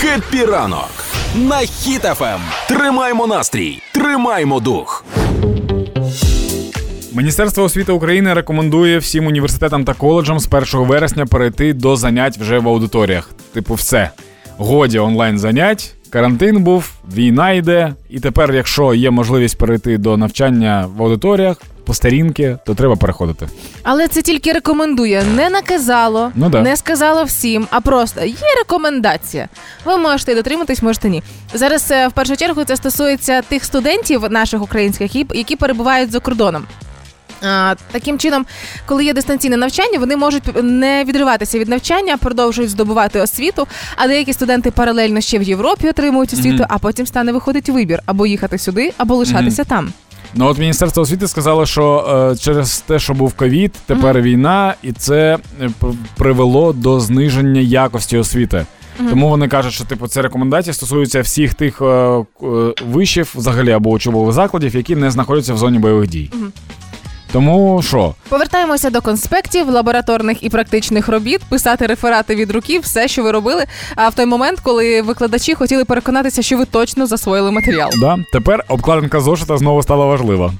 Happy ранок на Хіт-ФМ. Тримаймо настрій, тримаймо дух. Міністерство освіти України рекомендує всім університетам та коледжам з 1 вересня перейти до занять вже в аудиторіях. Типу, все. Годі онлайн занять, карантин був, війна йде, і тепер, якщо є можливість перейти до навчання в аудиторіях по-старинці, то треба переходити. Але це тільки рекомендує, не наказало, Ну да. не сказало всім, а просто є рекомендація. Ви можете дотриматись, можете ні. Зараз е, в першу чергу це стосується тих студентів наших українських, які, які перебувають за кордоном. А, таким чином, коли є дистанційне навчання, вони можуть не відриватися від навчання, продовжують здобувати освіту. А деякі студенти паралельно ще в Європі отримують освіту, Мгм. а потім стане виходить вибір або їхати сюди, або лишатися там. Ну от Міністерство освіти сказало, що е, через те, що був ковід, тепер війна, і це е, привело до зниження якості освіти. Тому вони кажуть, що типу це рекомендації стосуються всіх тих е, е, вишів, взагалі або учбових закладів, які не знаходяться в зоні бойових дій. Тому що? Повертаємося до конспектів, лабораторних і практичних робіт, писати реферати від руки, все, що ви робили. А в той момент, коли викладачі хотіли переконатися, що ви точно засвоїли матеріал. Да, тепер обкладинка зошита знову стала важлива.